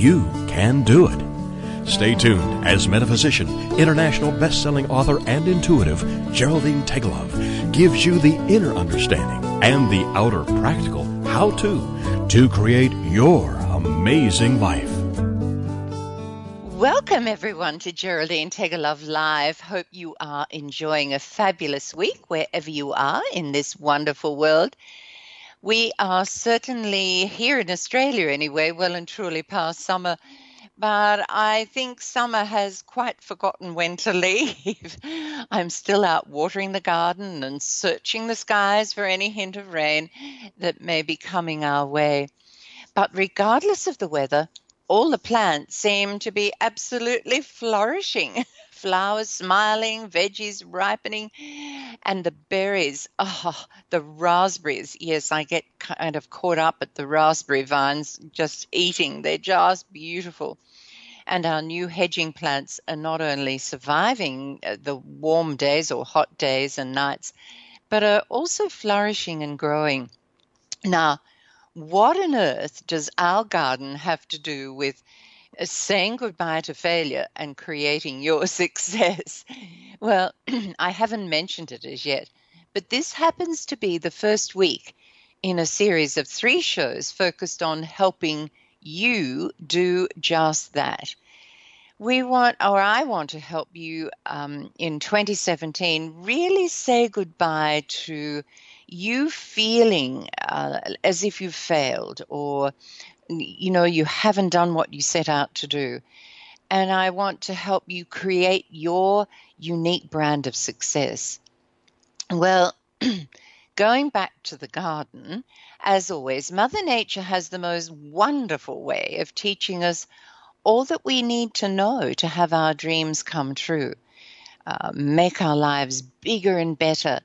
You can do it. Stay tuned as metaphysician, international best-selling author, and intuitive Geraldine Tegelove gives you the inner understanding and the outer practical how-to to create your amazing life. Welcome, everyone, to Geraldine Tegelove Live. Hope you are enjoying a fabulous week wherever you are in this wonderful world. We are certainly here in Australia, anyway, well and truly past summer. But I think summer has quite forgotten when to leave. I'm still out watering the garden and searching the skies for any hint of rain that may be coming our way. But regardless of the weather, all the plants seem to be absolutely flourishing. Flowers smiling, veggies ripening, and the berries. Oh, the raspberries. Yes, I get kind of caught up at the raspberry vines just eating. They're just beautiful. And our new hedging plants are not only surviving uh, the warm days or hot days and nights, but are also flourishing and growing. Now, what on earth does our garden have to do with saying goodbye to failure and creating your success? Well, I haven't mentioned it as yet, but this happens to be the first week in a series of three shows focused on helping you do just that. We want, or I want to help you um, in 2017 really say goodbye to you feeling uh, as if you've failed or you know you haven't done what you set out to do and i want to help you create your unique brand of success well going back to the garden as always mother nature has the most wonderful way of teaching us all that we need to know to have our dreams come true uh, make our lives bigger and better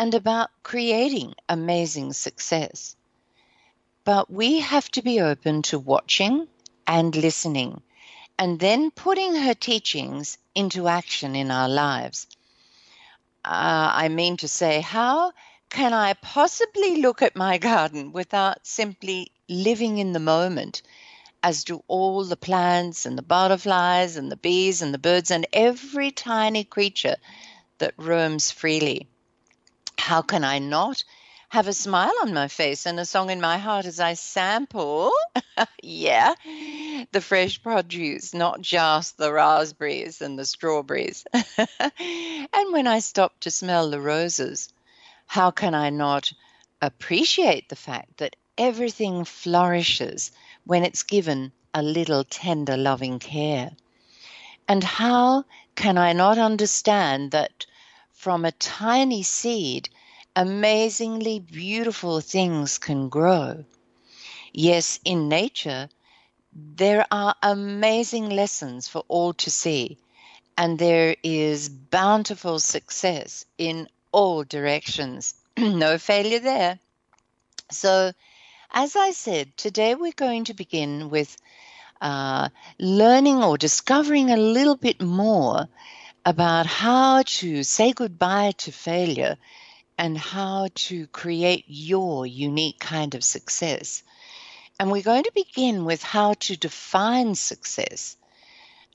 and about creating amazing success. But we have to be open to watching and listening, and then putting her teachings into action in our lives. Uh, I mean to say, how can I possibly look at my garden without simply living in the moment, as do all the plants and the butterflies and the bees and the birds and every tiny creature that roams freely? How can I not have a smile on my face and a song in my heart as I sample, yeah, the fresh produce, not just the raspberries and the strawberries. and when I stop to smell the roses, how can I not appreciate the fact that everything flourishes when it's given a little tender, loving care? And how can I not understand that from a tiny seed, amazingly beautiful things can grow. Yes, in nature, there are amazing lessons for all to see, and there is bountiful success in all directions. no failure there. So, as I said, today we're going to begin with uh, learning or discovering a little bit more about how to say goodbye to failure and how to create your unique kind of success. And we're going to begin with how to define success.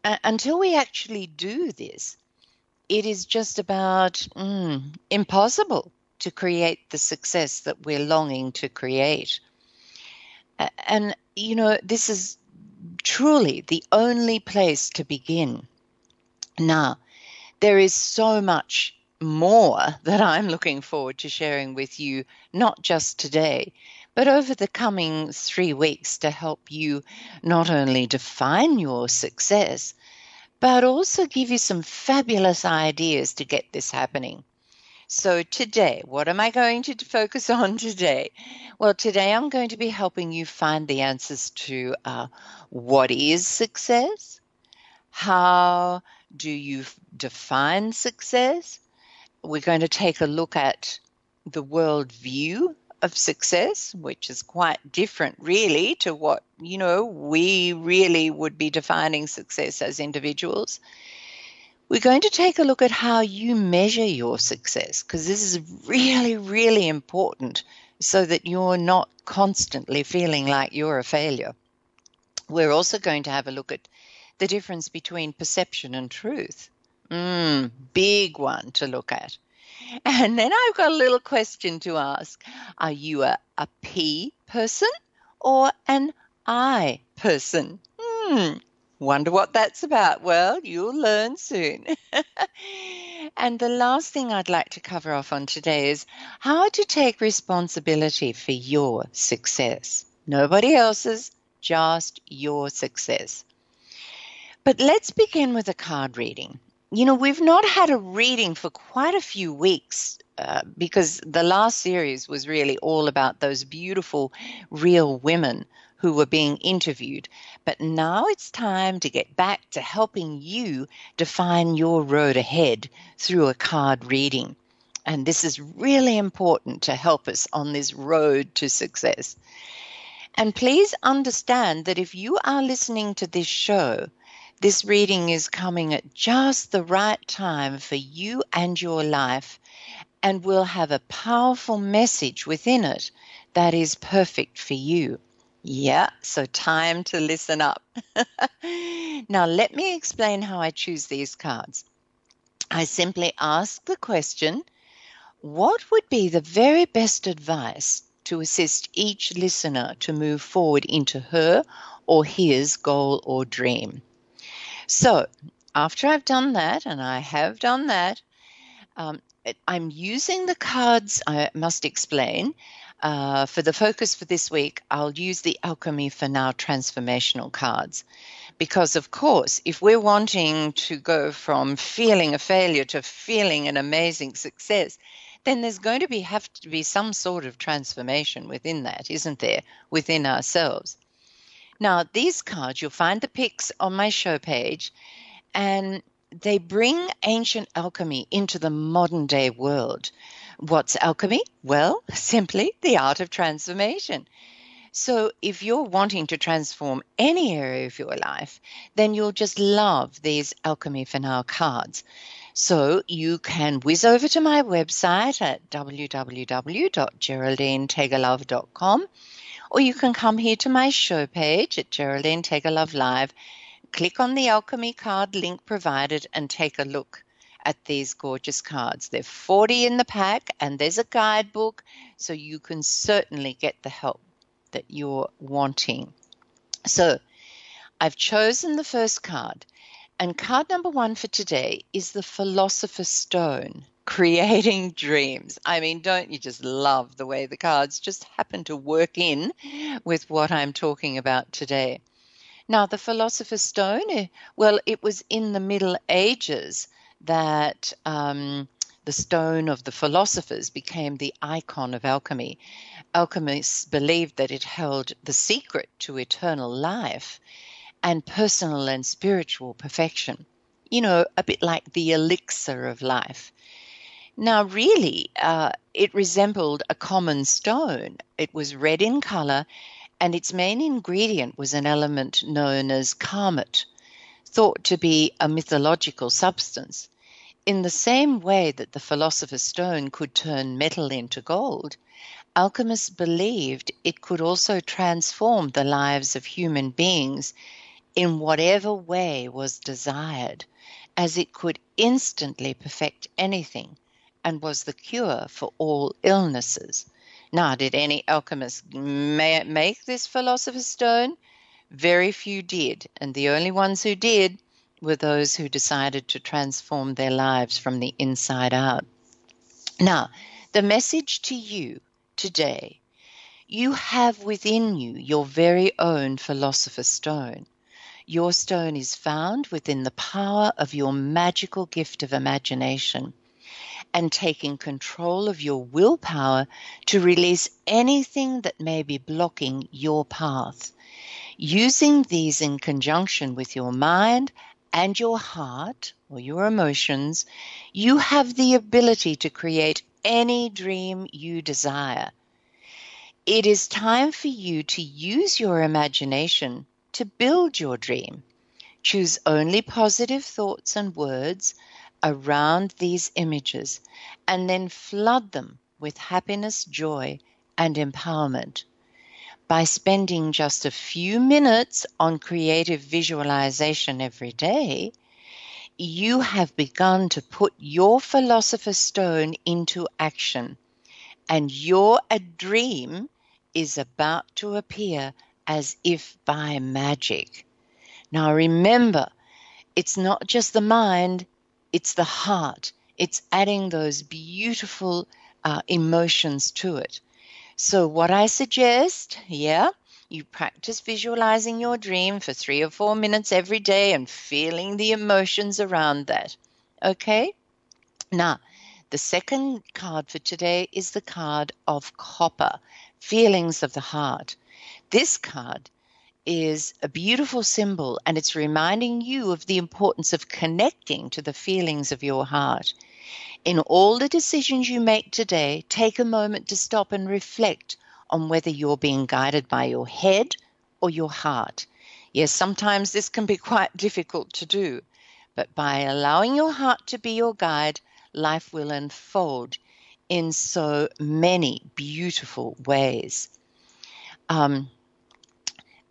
Uh, until we actually do this, it is just about mm, impossible to create the success that we're longing to create. And, you know, this is truly the only place to begin. Now, there is so much more that I'm looking forward to sharing with you, not just today, but over the coming three weeks to help you not only define your success, but also give you some fabulous ideas to get this happening. So, today, what am I going to focus on today? Well, today I'm going to be helping you find the answers to uh, what is success? How do you define success? We're going to take a look at the world view of success, which is quite different, really, to what, you know, we really would be defining success as individuals. We're going to take a look at how you measure your success because this is really, really important so that you're not constantly feeling like you're a failure. We're also going to have a look at the difference between perception and truth. Mm, big one to look at. And then I've got a little question to ask Are you a, a P person or an I person? Hmm, wonder what that's about. Well, you'll learn soon. and the last thing I'd like to cover off on today is how to take responsibility for your success. Nobody else's, just your success. But let's begin with a card reading you know, we've not had a reading for quite a few weeks uh, because the last series was really all about those beautiful, real women who were being interviewed. But now it's time to get back to helping you define your road ahead through a card reading. And this is really important to help us on this road to success. And please understand that if you are listening to this show, this reading is coming at just the right time for you and your life and will have a powerful message within it that is perfect for you. Yeah, so time to listen up. now, let me explain how I choose these cards. I simply ask the question what would be the very best advice to assist each listener to move forward into her or his goal or dream? So after I've done that, and I have done that, um, I'm using the cards, I must explain. Uh, for the focus for this week, I'll use the Alchemy for Now transformational cards. Because, of course, if we're wanting to go from feeling a failure to feeling an amazing success, then there's going to be have to be some sort of transformation within that, isn't there, within ourselves. Now, these cards, you'll find the pics on my show page, and they bring ancient alchemy into the modern day world. What's alchemy? Well, simply the art of transformation. So, if you're wanting to transform any area of your life, then you'll just love these Alchemy for Now cards. So, you can whiz over to my website at www.geraldinetegelove.com or you can come here to my show page at Geraldine Tegelove Live, click on the Alchemy card link provided, and take a look at these gorgeous cards. There are 40 in the pack, and there's a guidebook, so you can certainly get the help that you're wanting. So, I've chosen the first card, and card number one for today is the Philosopher's Stone creating dreams. I mean, don't you just love the way the cards just happen to work in with what I'm talking about today? Now, the Philosopher's Stone, eh, well, it was in the Middle Ages that um, the stone of the philosophers became the icon of alchemy. Alchemists believed that it held the secret to eternal life and personal and spiritual perfection. You know, a bit like the elixir of life. Now, really, uh, it resembled a common stone. It was red in color, and its main ingredient was an element known as carmot, thought to be a mythological substance. In the same way that the philosopher's stone could turn metal into gold, alchemists believed it could also transform the lives of human beings in whatever way was desired, as it could instantly perfect anything and was the cure for all illnesses. Now, did any alchemist ma- make this philosopher's stone? Very few did, and the only ones who did were those who decided to transform their lives from the inside out. Now, the message to you today you have within you your very own philosopher's stone. Your stone is found within the power of your magical gift of imagination and taking control of your willpower to release anything that may be blocking your path. Using these in conjunction with your mind and your heart or your emotions, you have the ability to create any dream you desire. It is time for you to use your imagination to build your dream. Choose only positive thoughts and words around these images and then flood them with happiness, joy, and empowerment. By spending just a few minutes on creative visualization every day, you have begun to put your philosopher's stone into action, and your dream is about to appear as if by magic. Now remember, it's not just the mind, it's the heart. It's adding those beautiful uh, emotions to it. So, what I suggest, yeah, you practice visualizing your dream for three or four minutes every day and feeling the emotions around that. Okay? Now, the second card for today is the card of copper, feelings of the heart. This card is a beautiful symbol and it's reminding you of the importance of connecting to the feelings of your heart. In all the decisions you make today, take a moment to stop and reflect on whether you're being guided by your head or your heart. Yes, sometimes this can be quite difficult to do, but by allowing your heart to be your guide, life will unfold in so many beautiful ways. Um,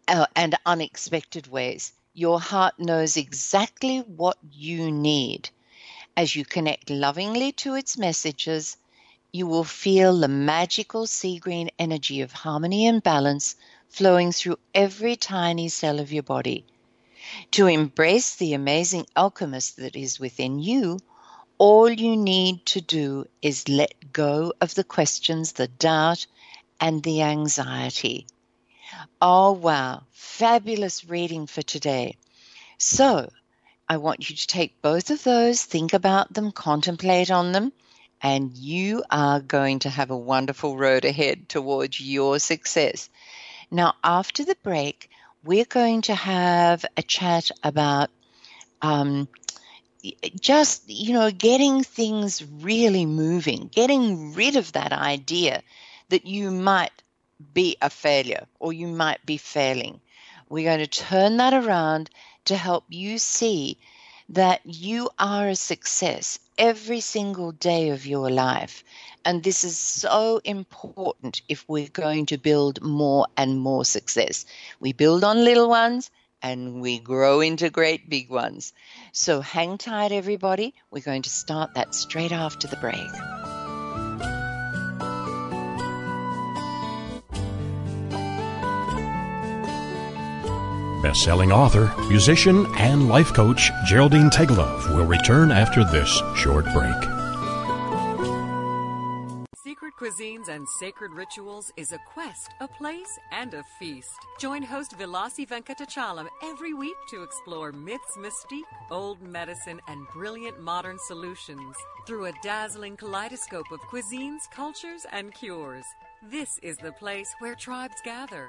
uh, and unexpected ways. Your heart knows exactly what you need. As you connect lovingly to its messages, you will feel the magical sea green energy of harmony and balance flowing through every tiny cell of your body. To embrace the amazing alchemist that is within you, all you need to do is let go of the questions, the doubt, and the anxiety. Oh, wow. Fabulous reading for today. So, I want you to take both of those, think about them, contemplate on them, and you are going to have a wonderful road ahead towards your success. Now, after the break, we're going to have a chat about um, just, you know, getting things really moving, getting rid of that idea that you might be a failure or you might be failing. We're going to turn that around to help you see that you are a success every single day of your life. And this is so important if we're going to build more and more success. We build on little ones and we grow into great big ones. So hang tight, everybody. We're going to start that straight after the break. Best-selling author, musician, and life coach Geraldine Tegelove will return after this short break. Secret Cuisines and Sacred Rituals is a quest, a place, and a feast. Join host Vilasi Venkatachalam every week to explore myths, mystique, old medicine, and brilliant modern solutions through a dazzling kaleidoscope of cuisines, cultures, and cures. This is the place where tribes gather,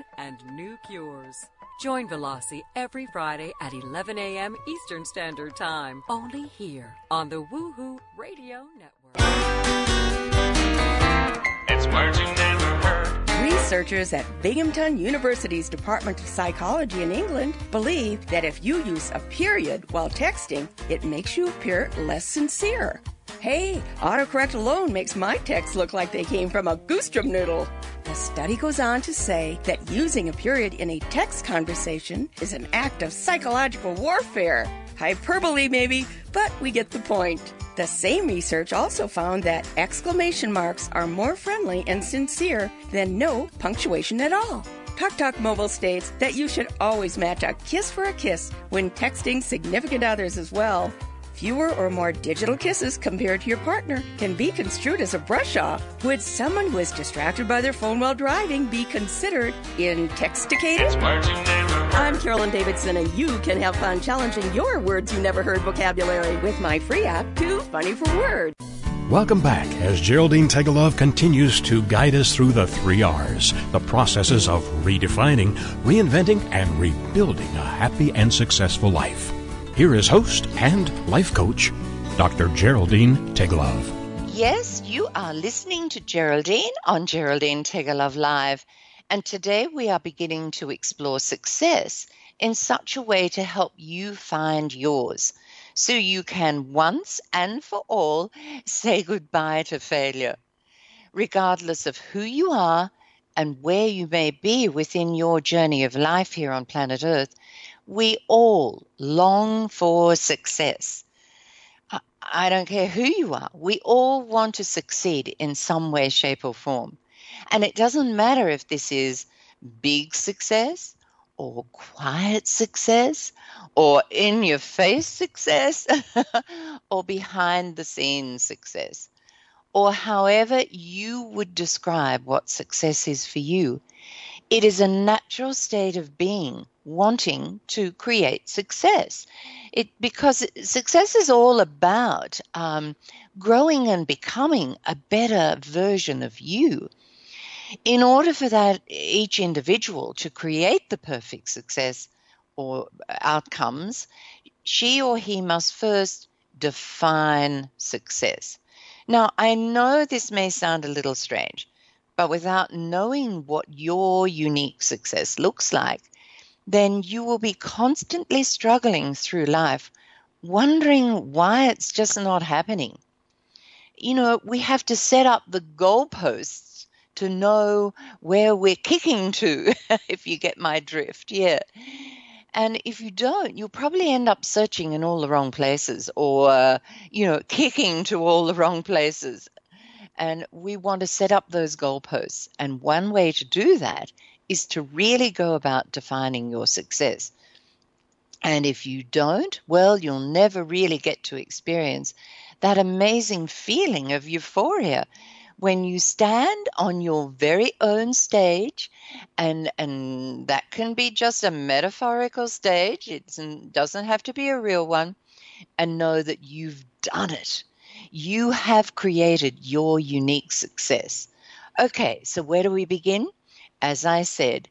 and new cures. Join Vilasi every Friday at 11 a.m. Eastern Standard Time, only here on the Woohoo Radio Network. It's words you never heard. Researchers at Binghamton University's Department of Psychology in England believe that if you use a period while texting, it makes you appear less sincere. Hey, autocorrect alone makes my texts look like they came from a goosetrip noodle. The study goes on to say that using a period in a text conversation is an act of psychological warfare. Hyperbole, maybe, but we get the point. The same research also found that exclamation marks are more friendly and sincere than no punctuation at all. Talk Talk Mobile states that you should always match a kiss for a kiss when texting significant others as well. Fewer or more digital kisses compared to your partner can be construed as a brush off. Would someone who is distracted by their phone while driving be considered intoxicated? It's words you never heard. I'm Carolyn Davidson, and you can have fun challenging your words you never heard vocabulary with my free app, Too Funny for Words. Welcome back as Geraldine Tegelove continues to guide us through the three R's, the processes of redefining, reinventing, and rebuilding a happy and successful life. Here is host and life coach, Dr. Geraldine Tegelove. Yes, you are listening to Geraldine on Geraldine Tegelove Live, and today we are beginning to explore success in such a way to help you find yours so you can once and for all say goodbye to failure. Regardless of who you are and where you may be within your journey of life here on planet Earth, we all long for success. I- don't care who you are. We all want to succeed in some way, shape, or form. And it doesn't matter if this is big success or quiet success or in your face success or behind the scenes success or however you would describe what success is for you. It is a natural state of being wanting to create success. It because success is all about um, growing and becoming a better version of you. In order for that, each individual to create the perfect success or outcomes, she or he must first define success. Now, I know this may sound a little strange, but without knowing what your unique success looks like, then you will be constantly struggling through life, wondering why it's just not happening. You know, we have to set up the goalposts to know where we're kicking to, if you get my drift. Yeah. And if you don't, you'll probably end up searching in all the wrong places or, you know, kicking to all the wrong places. And we want to set up those goalposts. And one way to do that is to really go about defining your success. And if you don't, well, you'll never really get to experience that amazing feeling of euphoria when you stand on your very own stage and and that can be just a metaphorical stage. It doesn't have to be a real one. And know that you've done it. You have created your unique success. Okay so where do we begin as i said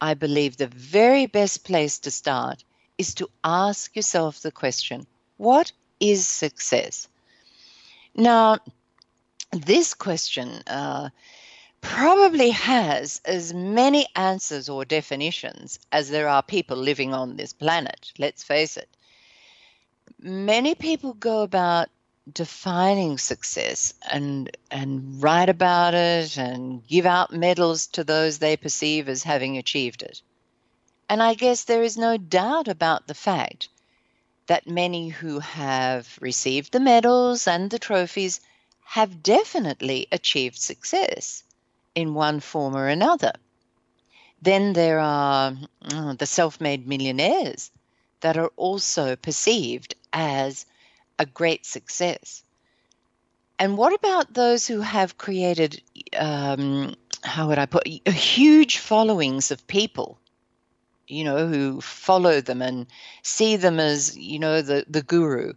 i believe the very best place to start is to ask yourself the question what is success now this question uh, probably has as many answers or definitions as there are people living on this planet. Let's face it. Many people go about defining success and and write about it and give out medals to those they perceive as having achieved it. And I guess there is no doubt about the fact that many who have received the medals and the trophies have definitely achieved success in one form or another. Then there are uh, the self made millionaires that are also perceived as a great success. And what about those who have created, um, how would I put, huge followings of people, you know, who follow them and see them as, you know, the, the guru?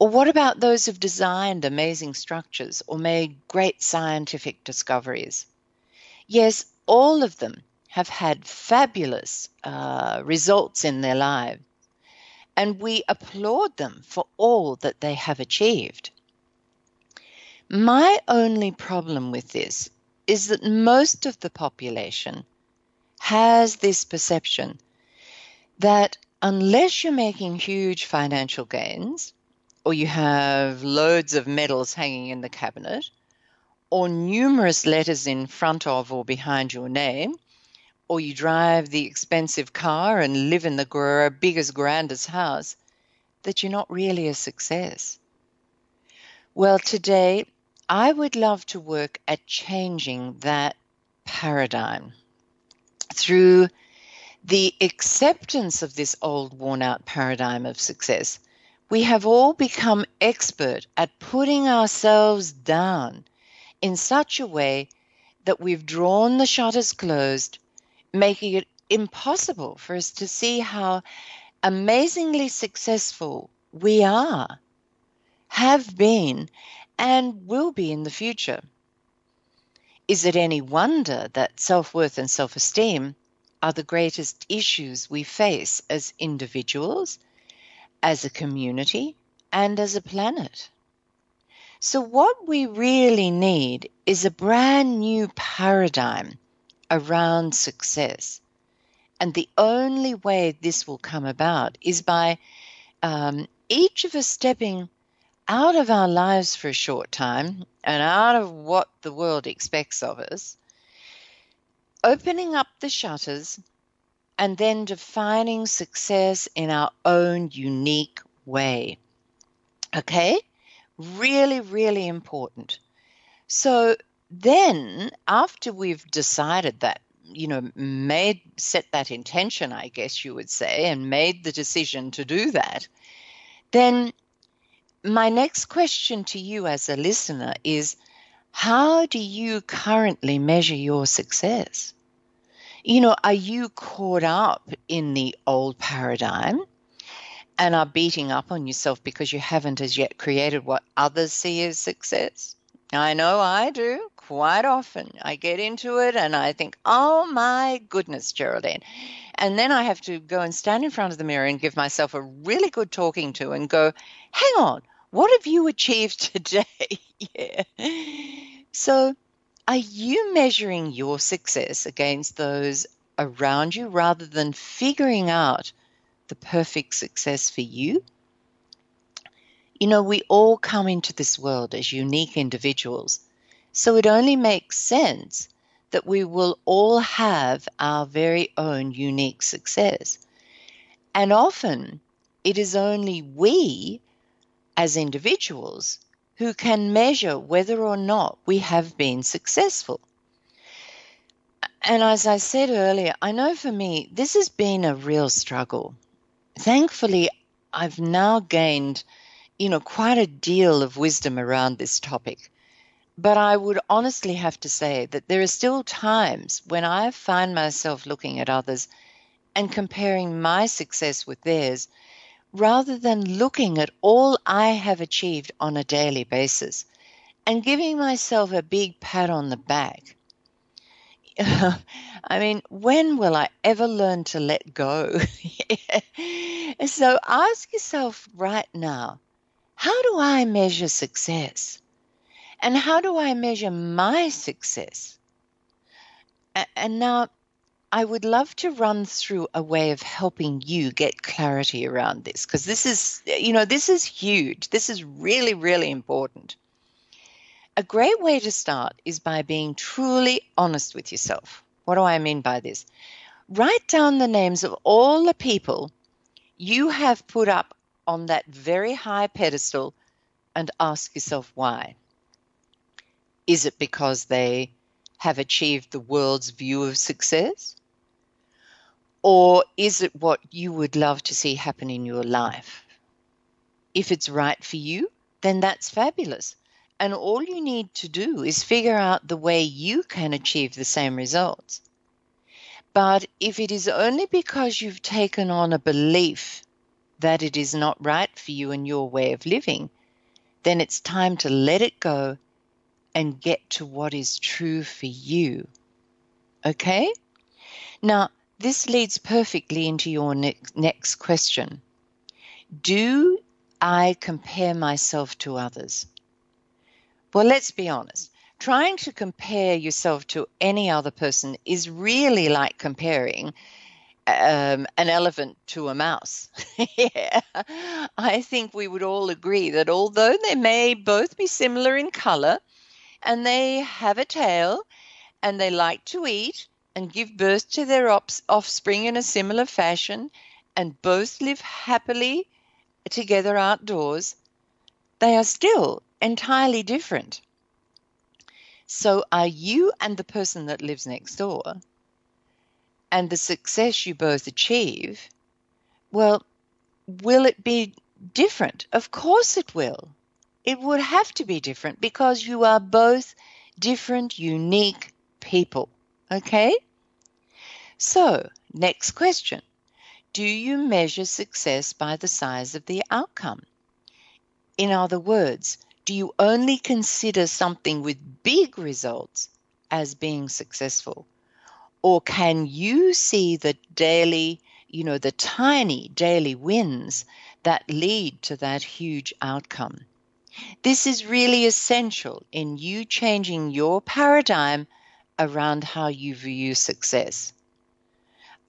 Or what about those who've designed amazing structures or made great scientific discoveries? Yes, all of them have had fabulous uh, results in their lives, and we applaud them for all that they have achieved. My only problem with this is that most of the population has this perception that unless you're making huge financial gains, or you have loads of medals hanging in the cabinet, or numerous letters in front of or behind your name, or you drive the expensive car and live in the biggest, grandest house, that you're not really a success. Well, today I would love to work at changing that paradigm through the acceptance of this old, worn out paradigm of success. We have all become expert at putting ourselves down in such a way that we've drawn the shutters closed, making it impossible for us to see how amazingly successful we are, have been, and will be in the future. Is it any wonder that self worth and self esteem are the greatest issues we face as individuals, as a community, and as a planet? So, what we really need is a brand new paradigm around success. And the only way this will come about is by um, each of us stepping out of our lives for a short time and out of what the world expects of us, opening up the shutters and then defining success in our own unique way. Okay? Really, really important. So then, after we've decided that, you know, made, set that intention, I guess you would say, and made the decision to do that, then my next question to you as a listener is how do you currently measure your success? You know, are you caught up in the old paradigm and are beating up on yourself because you haven't as yet created what others see as success? I know I do quite often. I get into it and I think, oh my goodness, Geraldine. And then I have to go and stand in front of the mirror and give myself a really good talking to and go, hang on, what have you achieved today? yeah. So, are you measuring your success against those around you rather than figuring out the perfect success for you? You know, we all come into this world as unique individuals. So it only makes sense that we will all have our very own unique success. And often it is only we as individuals who can measure whether or not we have been successful. And as I said earlier, I know for me, this has been a real struggle. Thankfully, I've now gained, you know, quite a deal of wisdom around this topic. But I would honestly have to say that there are still times when I find myself looking at others and comparing my success with theirs rather than looking at all I have achieved on a daily basis and giving myself a big pat on the back. I mean, when will I ever learn to let go? so ask yourself right now how do I measure success? And how do I measure my success? And now I would love to run through a way of helping you get clarity around this because this is, you know, this is huge. This is really, really important. A great way to start is by being truly honest with yourself. What do I mean by this? Write down the names of all the people you have put up on that very high pedestal and ask yourself why. Is it because they have achieved the world's view of success? Or is it what you would love to see happen in your life? If it's right for you, then that's fabulous. And all you need to do is figure out the way you can achieve the same results. But if it is only because you've taken on a belief that it is not right for you and your way of living, then it's time to let it go and get to what is true for you. Okay? Now, this leads perfectly into your ne- next question. Do I compare myself to others? Well, let's be honest. Trying to compare yourself to any other person is really like comparing um, an elephant to a mouse. yeah. I think we would all agree that although they may both be similar in color and they have a tail and they like to eat and give birth to their offspring in a similar fashion and both live happily together outdoors, they are still entirely different. So, are you and the person that lives next door and the success you both achieve, well, will it be different? Of course it will. It would have to be different because you are both different, unique people. Okay? So, next question Do you measure success by the size of the outcome? In other words, do you only consider something with big results as being successful? Or can you see the daily, you know, the tiny daily wins that lead to that huge outcome? This is really essential in you changing your paradigm around how you view success.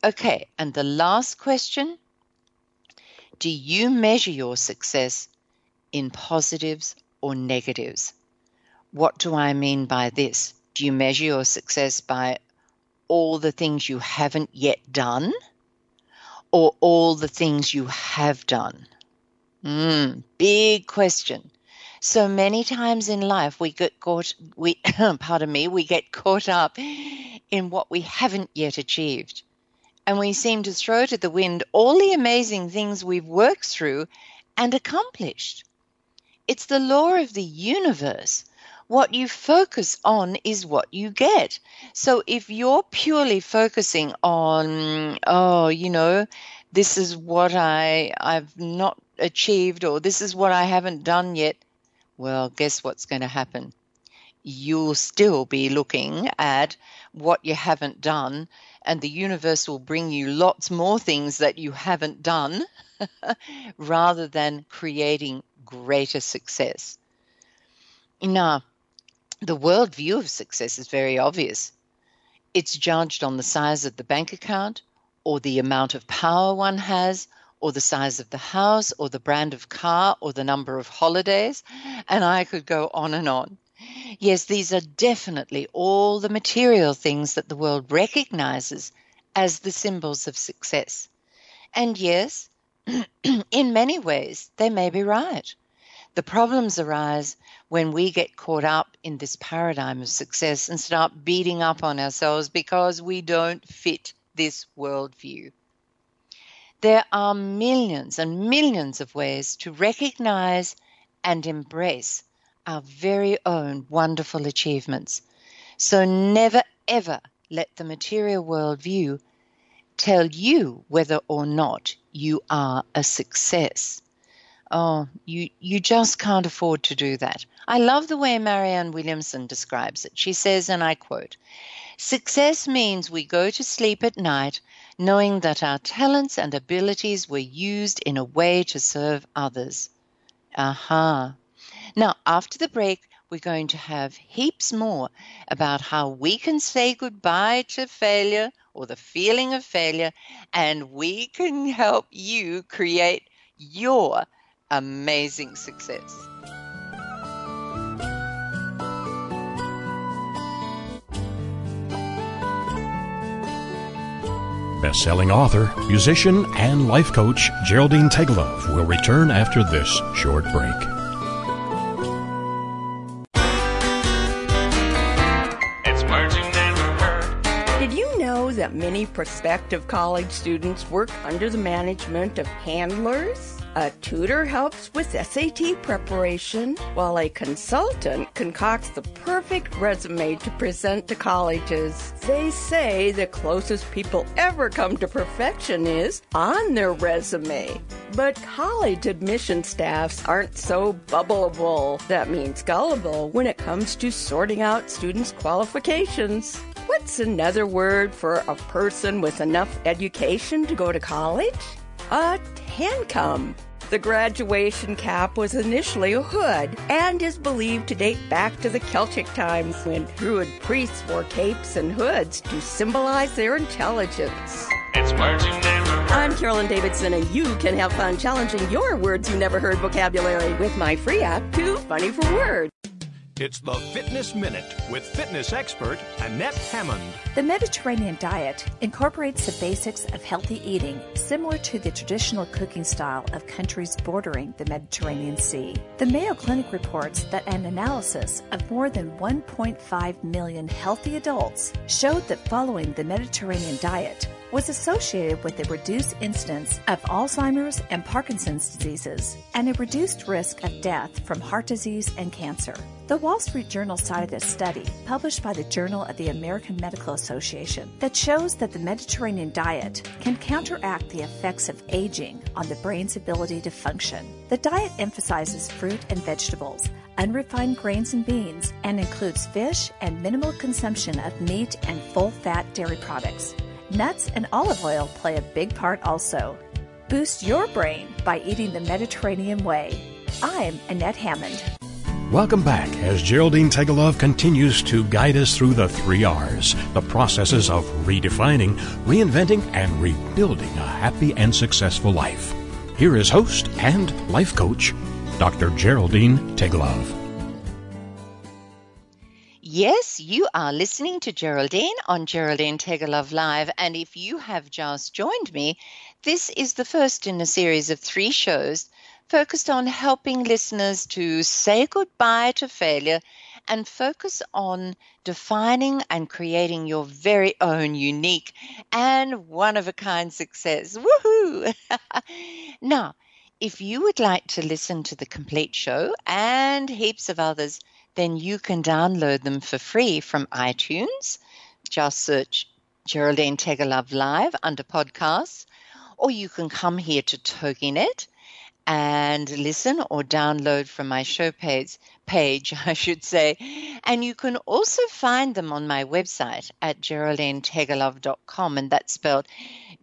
Okay, and the last question Do you measure your success in positives or negatives? What do I mean by this? Do you measure your success by all the things you haven't yet done or all the things you have done? Mm, big question. So many times in life we get caught we pardon me, we get caught up in what we haven't yet achieved. And we seem to throw to the wind all the amazing things we've worked through and accomplished. It's the law of the universe what you focus on is what you get. So if you're purely focusing on, oh, you know, this is what I I've not achieved or this is what I haven't done yet, well, guess what's going to happen? You'll still be looking at what you haven't done, and the universe will bring you lots more things that you haven't done rather than creating greater success. Now, the world view of success is very obvious. It's judged on the size of the bank account, or the amount of power one has, or the size of the house, or the brand of car, or the number of holidays, and I could go on and on. Yes, these are definitely all the material things that the world recognizes as the symbols of success. And yes, in many ways, they may be right. The problems arise when we get caught up in this paradigm of success and start beating up on ourselves because we don't fit this worldview. There are millions and millions of ways to recognize and embrace our very own wonderful achievements. So never ever let the material worldview tell you whether or not you are a success. Oh, you, you just can't afford to do that. I love the way Marianne Williamson describes it. She says, and I quote, Success means we go to sleep at night knowing that our talents and abilities were used in a way to serve others. Aha. Now, after the break, we're going to have heaps more about how we can say goodbye to failure or the feeling of failure, and we can help you create your amazing success. Best-selling author, musician, and life coach Geraldine Tegelove will return after this short break. It's words you never heard. Did you know that many prospective college students work under the management of handlers? A tutor helps with SAT preparation, while a consultant concocts the perfect resume to present to colleges. They say the closest people ever come to perfection is on their resume. But college admission staffs aren't so bubbleable, that means gullible, when it comes to sorting out students' qualifications. What's another word for a person with enough education to go to college? A tancum. The graduation cap was initially a hood and is believed to date back to the Celtic times when Druid priests wore capes and hoods to symbolize their intelligence. It's words you never heard. I'm Carolyn Davidson, and you can have fun challenging your words you never heard vocabulary with my free app, Too Funny for Words. It's the Fitness Minute with fitness expert Annette Hammond. The Mediterranean diet incorporates the basics of healthy eating, similar to the traditional cooking style of countries bordering the Mediterranean Sea. The Mayo Clinic reports that an analysis of more than 1.5 million healthy adults showed that following the Mediterranean diet was associated with a reduced incidence of Alzheimer's and Parkinson's diseases and a reduced risk of death from heart disease and cancer. The Wall Street Journal cited a study published by the Journal of the American Medical Association that shows that the Mediterranean diet can counteract the effects of aging on the brain's ability to function. The diet emphasizes fruit and vegetables, unrefined grains and beans, and includes fish and minimal consumption of meat and full fat dairy products. Nuts and olive oil play a big part also. Boost your brain by eating the Mediterranean way. I'm Annette Hammond. Welcome back as Geraldine Tegelove continues to guide us through the three R's, the processes of redefining, reinventing, and rebuilding a happy and successful life. Here is host and life coach, Dr. Geraldine Tegelove. Yes, you are listening to Geraldine on Geraldine Tegelove Live. And if you have just joined me, this is the first in a series of three shows focused on helping listeners to say goodbye to failure and focus on defining and creating your very own unique and one of a kind success. Woohoo! now, if you would like to listen to the complete show and heaps of others, then you can download them for free from iTunes. Just search Geraldine Tegelove Live under podcasts, or you can come here to TogiNet and listen or download from my show page, page, I should say. And you can also find them on my website at geraldinetegelove.com, and that's spelled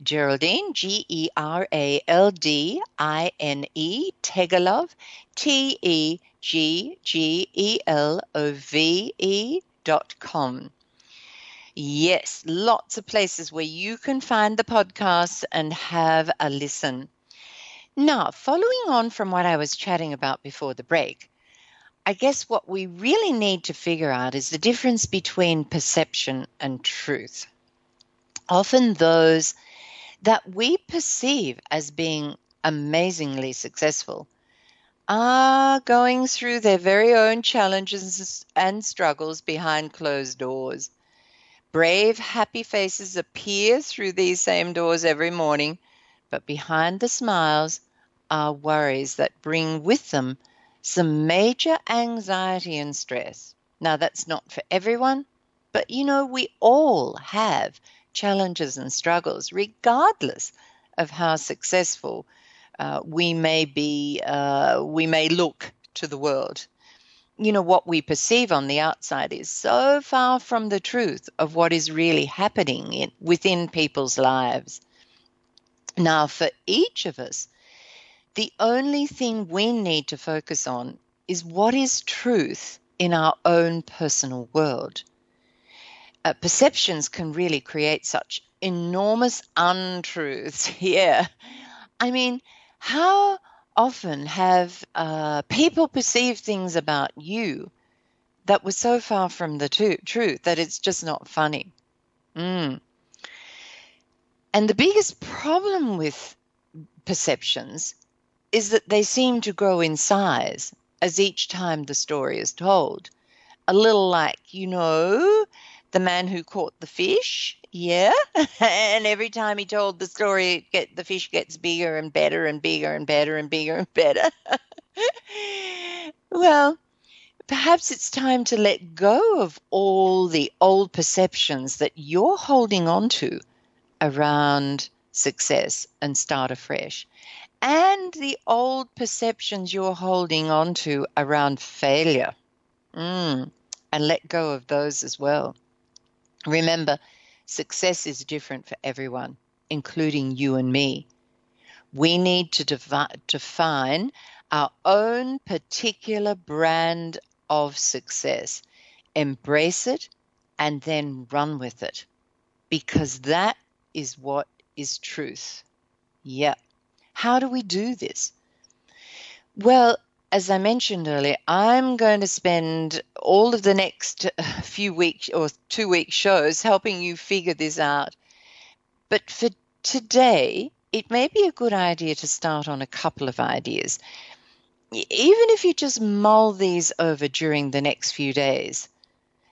Geraldine, G E R A L D I N E, Tegelove, T E G G E L O V E dot com. Yes, lots of places where you can find the podcasts and have a listen. Now, following on from what I was chatting about before the break, I guess what we really need to figure out is the difference between perception and truth. Often, those that we perceive as being amazingly successful are going through their very own challenges and struggles behind closed doors. Brave, happy faces appear through these same doors every morning, but behind the smiles are worries that bring with them some major anxiety and stress. Now, that's not for everyone, but you know, we all have challenges and struggles, regardless of how successful uh, we may be, uh, we may look to the world. You know, what we perceive on the outside is so far from the truth of what is really happening in, within people's lives. Now, for each of us, the only thing we need to focus on is what is truth in our own personal world. Uh, perceptions can really create such enormous untruths. here. I mean, how often have uh, people perceived things about you that were so far from the truth that it's just not funny? Mm. And the biggest problem with perceptions is that they seem to grow in size as each time the story is told. A little like, you know, the man who caught the fish, yeah, and every time he told the story, get the fish gets bigger and better and bigger and better and bigger and better. well, perhaps it's time to let go of all the old perceptions that you're holding on to around success and start afresh and the old perceptions you're holding on to around failure. Mm, and let go of those as well. Remember, success is different for everyone, including you and me. We need to devi- define our own particular brand of success, embrace it, and then run with it because that is what is truth. Yeah. How do we do this? Well, as I mentioned earlier, I'm going to spend all of the next uh, few weeks or two week shows helping you figure this out. But for today, it may be a good idea to start on a couple of ideas. Even if you just mull these over during the next few days.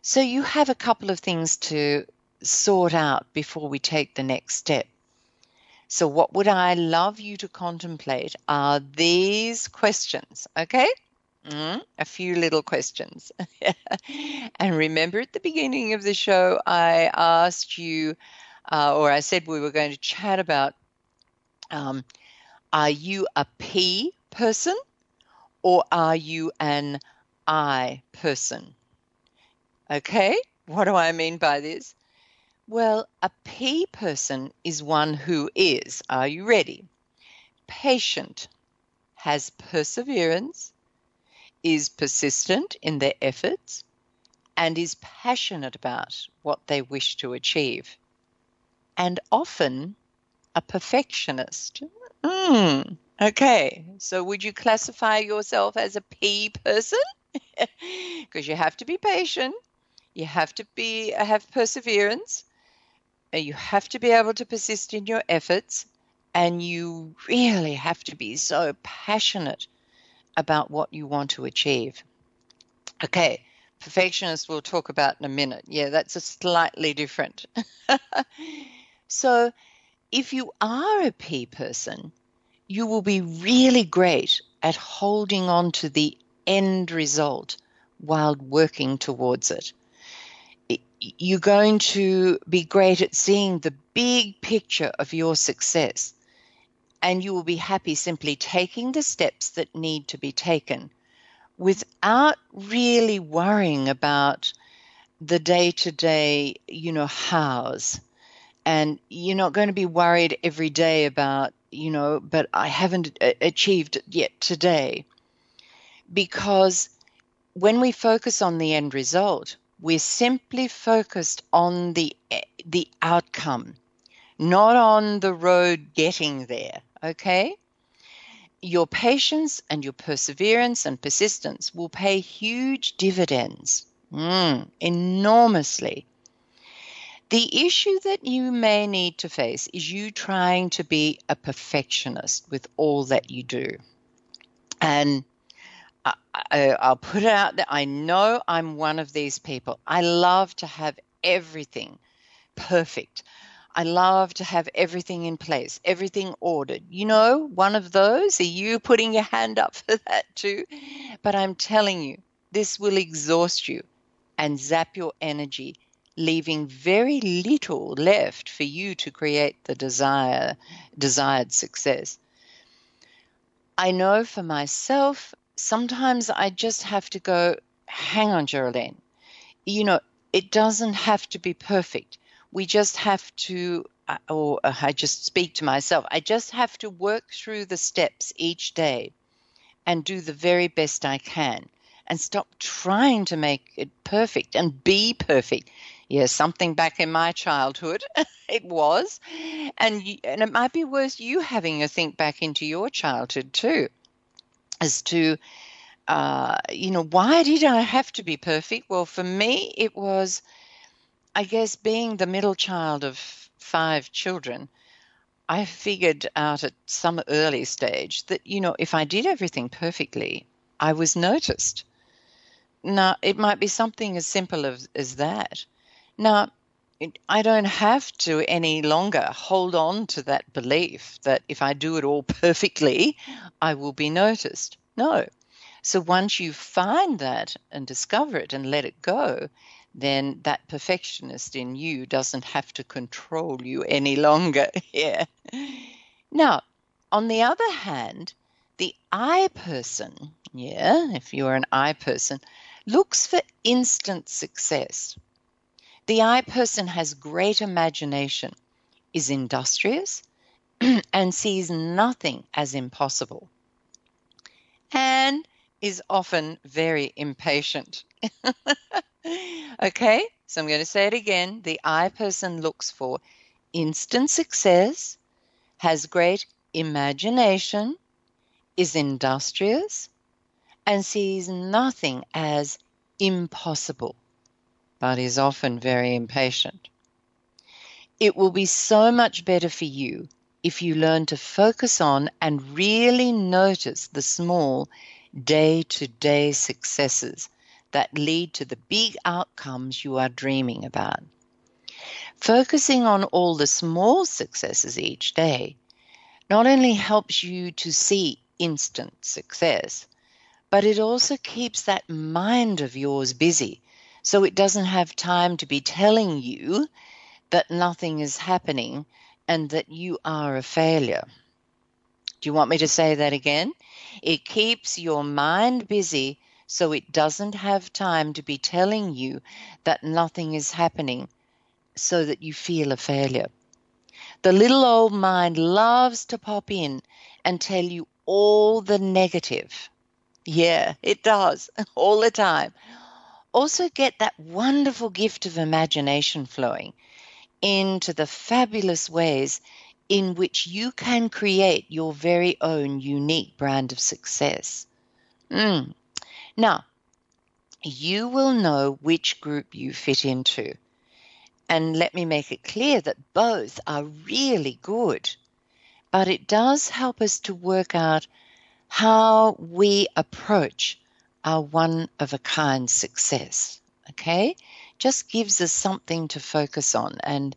So you have a couple of things to sort out before we take the next step. So, what would I love you to contemplate are these questions, okay? Mm, a few little questions. and remember at the beginning of the show, I asked you, uh, or I said we were going to chat about um, are you a P person or are you an I person? Okay, what do I mean by this? Well, a P person is one who is, are you ready? Patient, has perseverance, is persistent in their efforts, and is passionate about what they wish to achieve. And often a perfectionist. Mm, okay, so would you classify yourself as a P person? Because you have to be patient, you have to be have perseverance, you have to be able to persist in your efforts and you really have to be so passionate about what you want to achieve. Okay, perfectionist we'll talk about in a minute. Yeah, that's a slightly different. so, if you are a P person, you will be really great at holding on to the end result while working towards it you're going to be great at seeing the big picture of your success. And you will be happy simply taking the steps that need to be taken without really worrying about the day to day, you know, hows. And you're not going to be worried every day about, you know, but I haven't achieved it yet today. Because when we focus on the end result, we're simply focused on the the outcome, not on the road getting there, okay? Your patience and your perseverance and persistence will pay huge dividends, mm, enormously. The issue that you may need to face is you trying to be a perfectionist with all that you do. And I, will put it out there. I know I'm one of these people. I love to have everything perfect. I love to have everything in place, everything ordered. You know, one of those, are you putting your hand up for that too? But I'm telling you, this will exhaust you and zap your energy, leaving very little left for you to create the desire, desired success. I know for myself, sometimes I just have to go, hang on, Geraldine. You know, it doesn't have to be perfect. We just have to, uh, or uh, I just speak to myself, I just have to work through the steps each day and do the very best I can and stop trying to make it perfect and be perfect. Yeah, something back in my childhood, it was. And, you, and it might be worth you having a think back into your childhood too as to uh, you know why did i have to be perfect? Well for me it was i guess being the middle child of five children i figured out at some early stage that you know if i did everything perfectly i was noticed. Now it might be something as simple as, as that. Now I don't have to any longer hold on to that belief that if I do it all perfectly, I will be noticed. No. So once you find that and discover it and let it go, then that perfectionist in you doesn't have to control you any longer. yeah. Now, on the other hand, the I person, yeah, if you're an I person, looks for instant success The I person has great imagination, is industrious, and sees nothing as impossible, and is often very impatient. okay, so I'm going to say it again. The I person looks for instant success, has great imagination, is industrious, and sees nothing as impossible, but is often very impatient. It will be so much better for you if you learn to focus on and really notice the small day to day successes that lead to the big outcomes you are dreaming about. Focusing on all the small successes each day not only helps you to see instant success, but it also keeps that mind of yours busy so it doesn't have time to be telling you that nothing is happening and that you are a failure. Do you want me to say that again? It keeps your mind busy so it doesn't have time to be telling you that nothing is happening so that you feel a failure. The little old mind loves to pop in and tell you all the negative. Yeah, it does, all the time. Also, get that wonderful gift of imagination flowing into the fabulous ways in which you can create your very own unique brand of success. Mm. Now, you will know which group you fit into. And let me make it clear that both are really good. But it does help us to work out how we approach our one of a kind success. Okay? just gives us something to focus on. And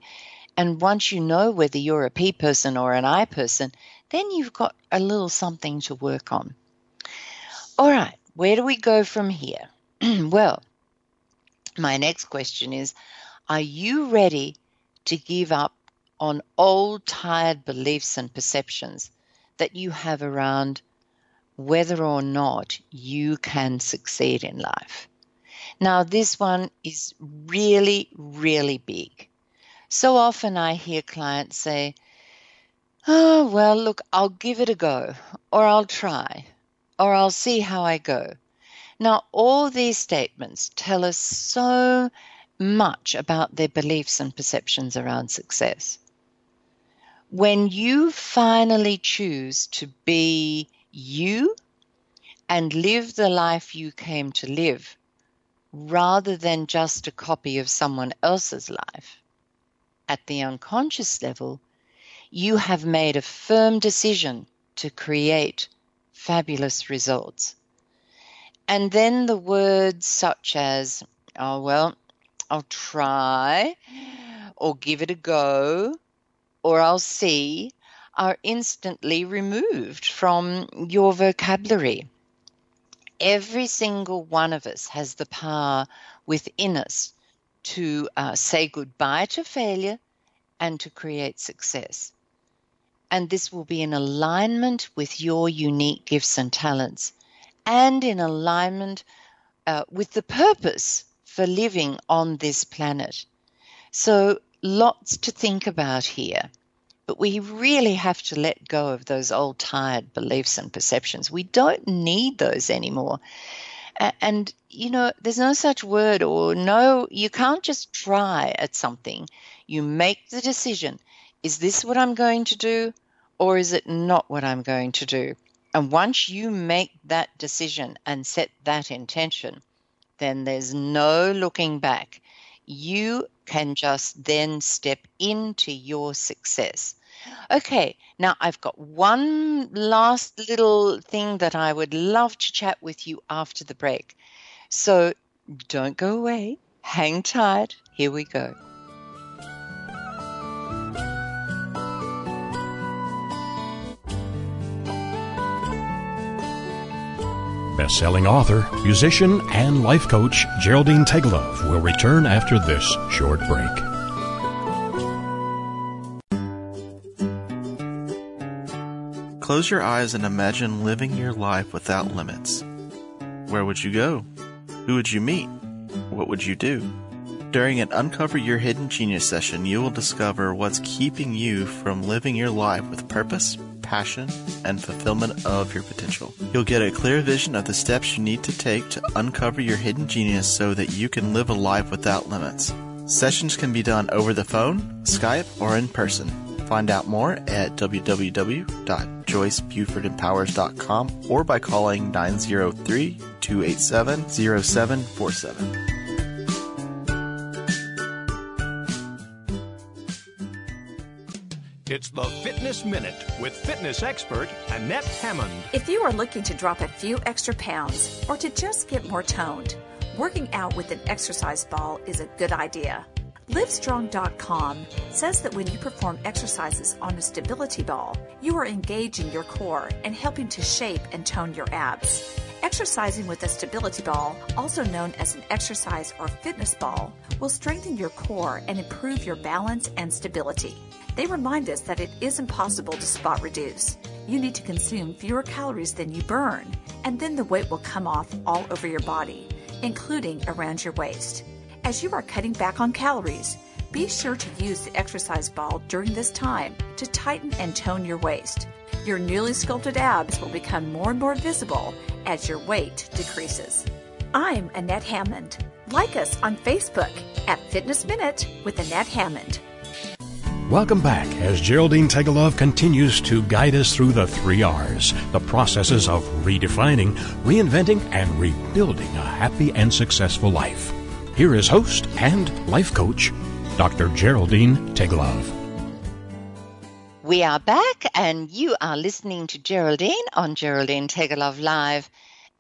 and once you know whether you're a P person or an I person, then you've got a little something to work on. All right, where do we go from here? well, my next question is Are you ready to give up on old, tired beliefs and perceptions that you have around whether or not you can succeed in life? Now, this one is really, really big. So often I hear clients say, Oh, well, look, I'll give it a go, or I'll try, or I'll see how I go. Now, all these statements tell us so much about their beliefs and perceptions around success. When you finally choose to be you and live the life you came to live, rather than just a copy of someone else's life. At the unconscious level, you have made a firm decision to create fabulous results. And then the words such as, oh, well, I'll try, or give it a go, or I'll see, are instantly removed from your vocabulary every single one of us has the power within us to uh, say goodbye to failure and to create success. And this will be in alignment with your unique gifts and talents and in alignment uh, with the purpose for living on this planet. So, lots to think about here. But we really have to let go of those old tired beliefs and perceptions. We don't need those anymore. And, you know, there's no such word or no, you can't just try at something. You make the decision is this what I'm going to do or is it not what I'm going to do? And once you make that decision and set that intention, then there's no looking back. You can just then step into your success. Okay, now I've got one last little thing that I would love to chat with you after the break. So don't go away. Hang tight. Here we go. Best-selling author, musician, and life coach Geraldine Tegelove will return after this short break. Close your eyes and imagine living your life without limits. Where would you go? Who would you meet? What would you do? During an Uncover Your Hidden Genius session, you will discover what's keeping you from living your life with purpose, passion, and fulfillment of your potential. You'll get a clear vision of the steps you need to take to uncover your hidden genius so that you can live a life without limits. Sessions can be done over the phone, Skype, or in person. Find out more at www.joycebufordempowers.com or by calling 903 287 0747. It's the Fitness Minute with fitness expert Annette Hammond. If you are looking to drop a few extra pounds or to just get more toned, working out with an exercise ball is a good idea. Livestrong.com says that when you perform exercises on a stability ball, you are engaging your core and helping to shape and tone your abs. Exercising with a stability ball, also known as an exercise or fitness ball, will strengthen your core and improve your balance and stability. They remind us that it is impossible to spot reduce. You need to consume fewer calories than you burn, and then the weight will come off all over your body, including around your waist. As you are cutting back on calories, be sure to use the exercise ball during this time to tighten and tone your waist. Your newly sculpted abs will become more and more visible as your weight decreases. I'm Annette Hammond. Like us on Facebook at Fitness Minute with Annette Hammond. Welcome back as Geraldine Tegelove continues to guide us through the three R's, the processes of redefining, reinventing, and rebuilding a happy and successful life. Here is host and life coach, Dr. Geraldine Tegelove. We are back, and you are listening to Geraldine on Geraldine Tegelove Live.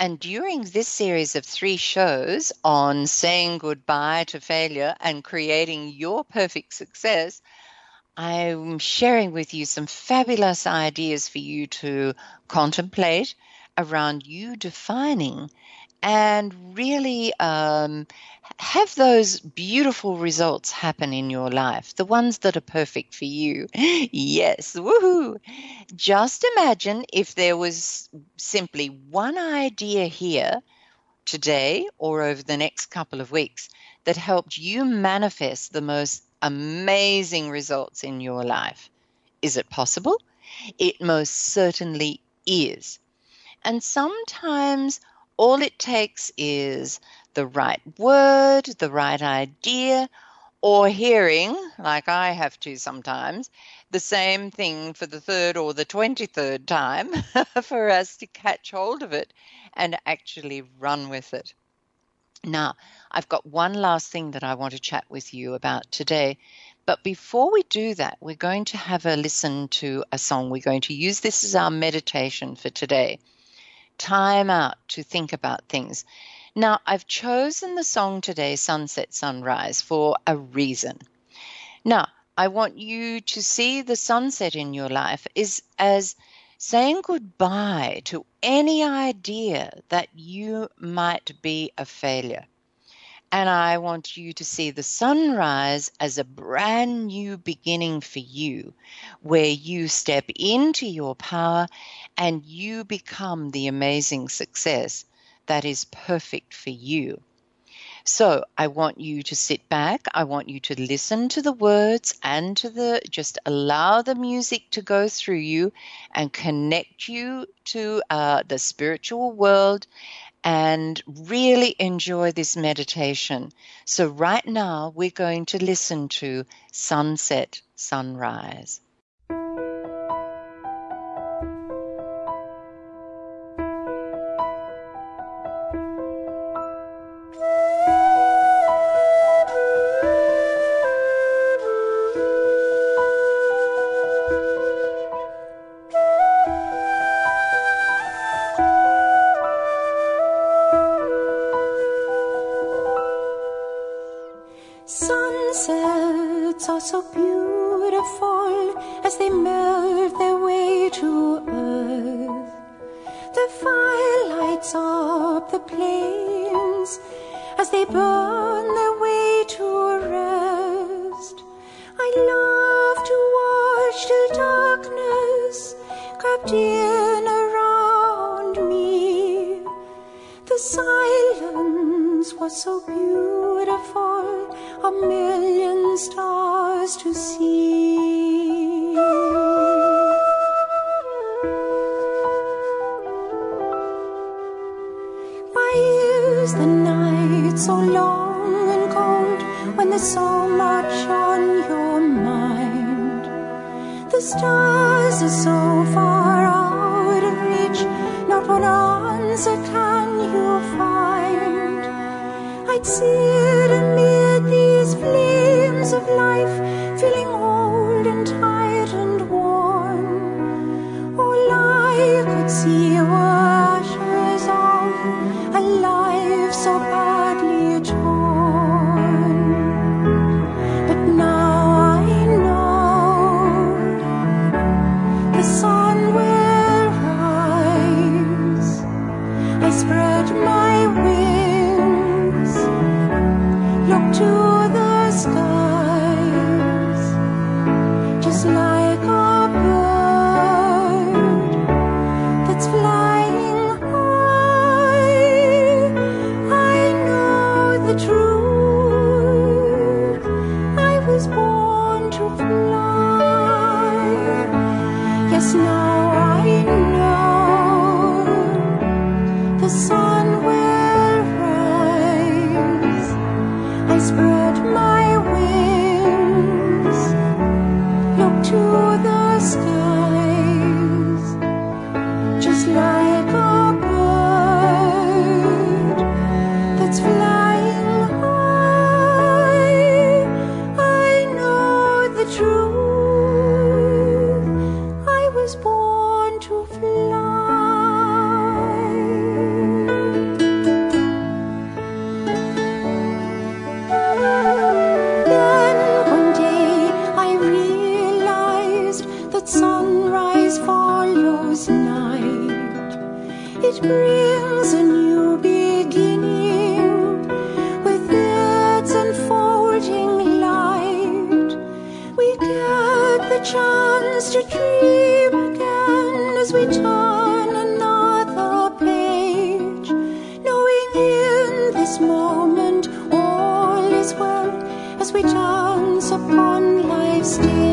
And during this series of three shows on saying goodbye to failure and creating your perfect success, I'm sharing with you some fabulous ideas for you to contemplate around you defining and really um, have those beautiful results happen in your life, the ones that are perfect for you. yes, woohoo! Just imagine if there was simply one idea here today or over the next couple of weeks that helped you manifest the most amazing results in your life. Is it possible? It most certainly is. And sometimes all it takes is the right word, the right idea, or hearing, like I have to sometimes, the same thing for the third or the 23rd time for us to catch hold of it and actually run with it. Now, I've got one last thing that I want to chat with you about today. But before we do that, we're going to have a listen to a song. We're going to use this as our meditation for today. Time out to think about things. Now, I've chosen the song today, Sunset Sunrise, for a reason. Now, I want you to see the sunset in your life is as saying goodbye to any idea that you might be a failure. And I want you to see the sunrise as a brand new beginning for you, where you step into your power and you become the amazing success that is perfect for you. So I want you to sit back. I want you to listen to the words and to the, just allow the music to go through you and connect you to uh, the spiritual world and really enjoy this meditation. So right now we're going to listen to Sunset Sunrise. Upon life's stage.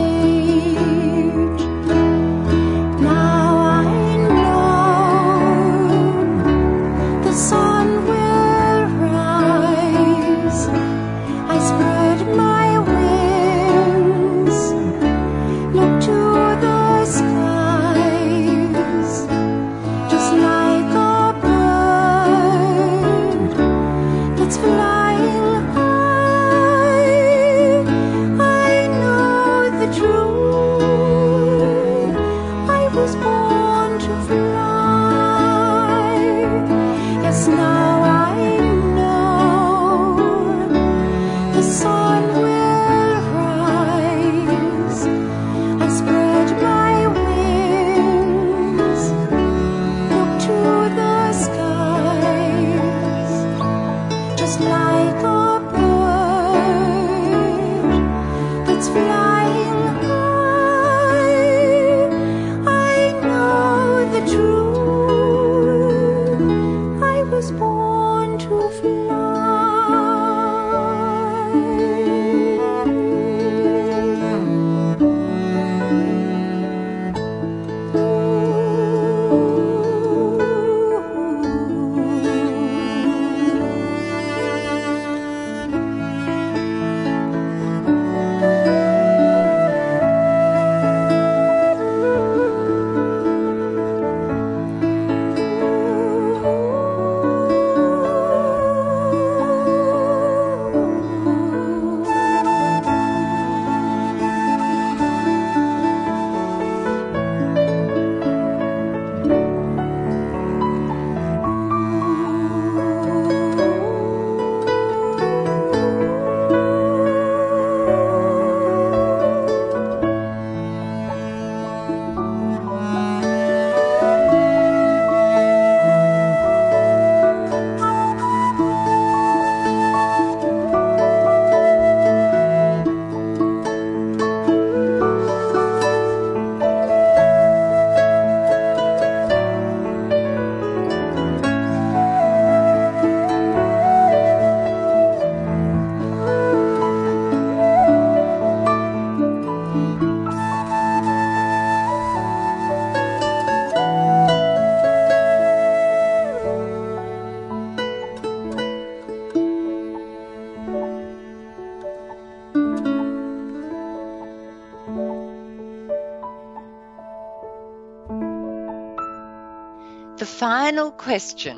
Question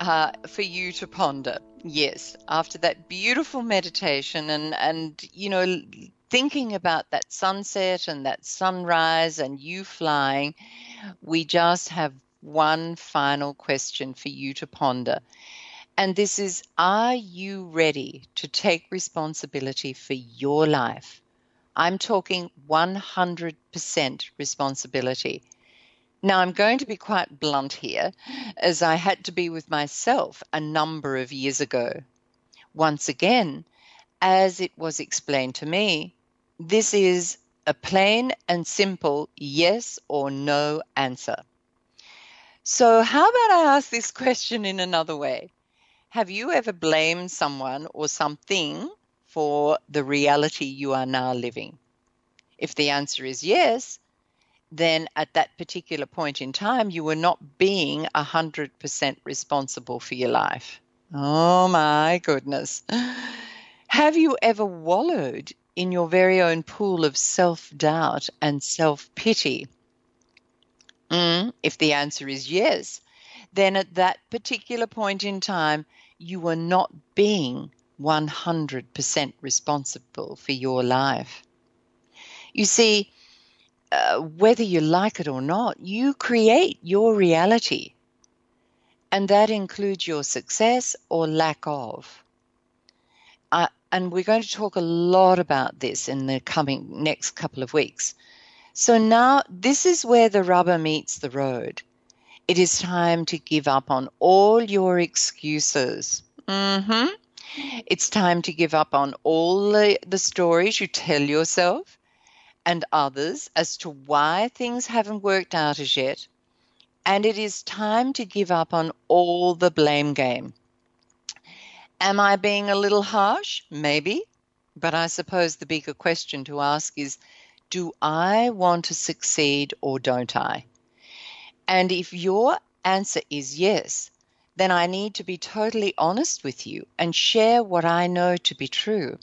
uh, for you to ponder. Yes, after that beautiful meditation and, and, you know, thinking about that sunset and that sunrise and you flying, we just have one final question for you to ponder. And this is Are you ready to take responsibility for your life? I'm talking 100% responsibility. Now, I'm going to be quite blunt here, as I had to be with myself a number of years ago. Once again, as it was explained to me, this is a plain and simple yes or no answer. So, how about I ask this question in another way? Have you ever blamed someone or something for the reality you are now living? If the answer is yes, then at that particular point in time, you were not being 100% responsible for your life. Oh my goodness. Have you ever wallowed in your very own pool of self doubt and self pity? Mm, if the answer is yes, then at that particular point in time, you were not being 100% responsible for your life. You see, uh, whether you like it or not, you create your reality. And that includes your success or lack of. Uh, and we're going to talk a lot about this in the coming next couple of weeks. So now this is where the rubber meets the road. It is time to give up on all your excuses. Mm-hmm. It's time to give up on all the, the stories you tell yourself and others as to why things haven't worked out as yet. And it is time to give up on all the blame game. Am I being a little harsh? Maybe. But I suppose the bigger question to ask is do I want to succeed or don't I? And if your answer is yes, then I need to be totally honest with you and share what I know to be true.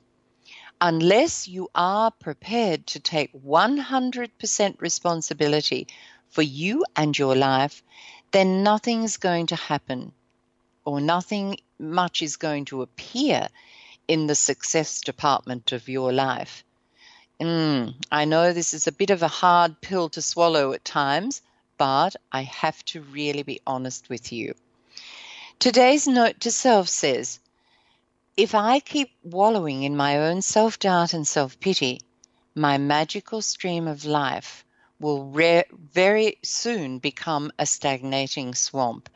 Unless you are prepared to take 100% responsibility for you and your life, then nothing's going to happen or nothing much is going to appear in the success department of your life. Mm, I know this is a bit of a hard pill to swallow at times, but I have to really be honest with you. Today's note to self says If I keep wallowing in my own self doubt and self pity, my magical stream of life will re- very soon become a stagnating swamp.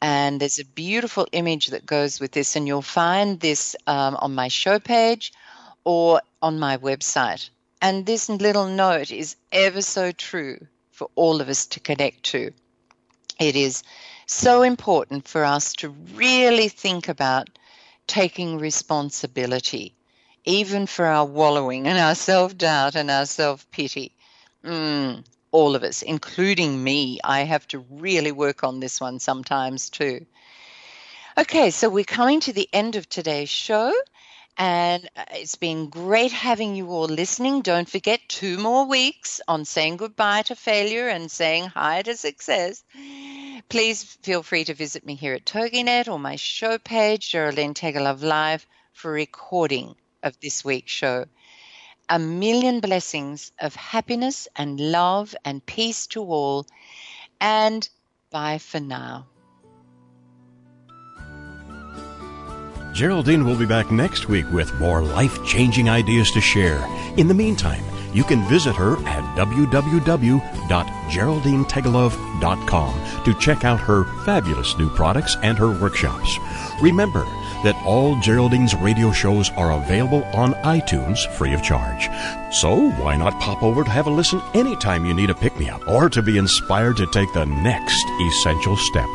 And there's a beautiful image that goes with this, and you'll find this um, on my show page or on my website. And this little note is ever so true for all of us to connect to. It is so important for us to really think about taking responsibility, even for our wallowing and our self doubt and our self pity. Mm, all of us, including me, I have to really work on this one sometimes too. Okay, so we're coming to the end of today's show. And uh, it's been great having you all listening. Don't forget two more weeks on saying goodbye to failure and saying hi to success. Please feel free to visit me here at TogiNet or my show page, Geraldine Tegelove Live, for recording of this week's show. A million blessings of happiness and love and peace to all. And bye for now. Geraldine will be back next week with more life changing ideas to share. In the meantime, you can visit her at www.geraldinetegelove.com to check out her fabulous new products and her workshops. Remember that all Geraldine's radio shows are available on iTunes free of charge. So why not pop over to have a listen anytime you need a pick me up or to be inspired to take the next essential step?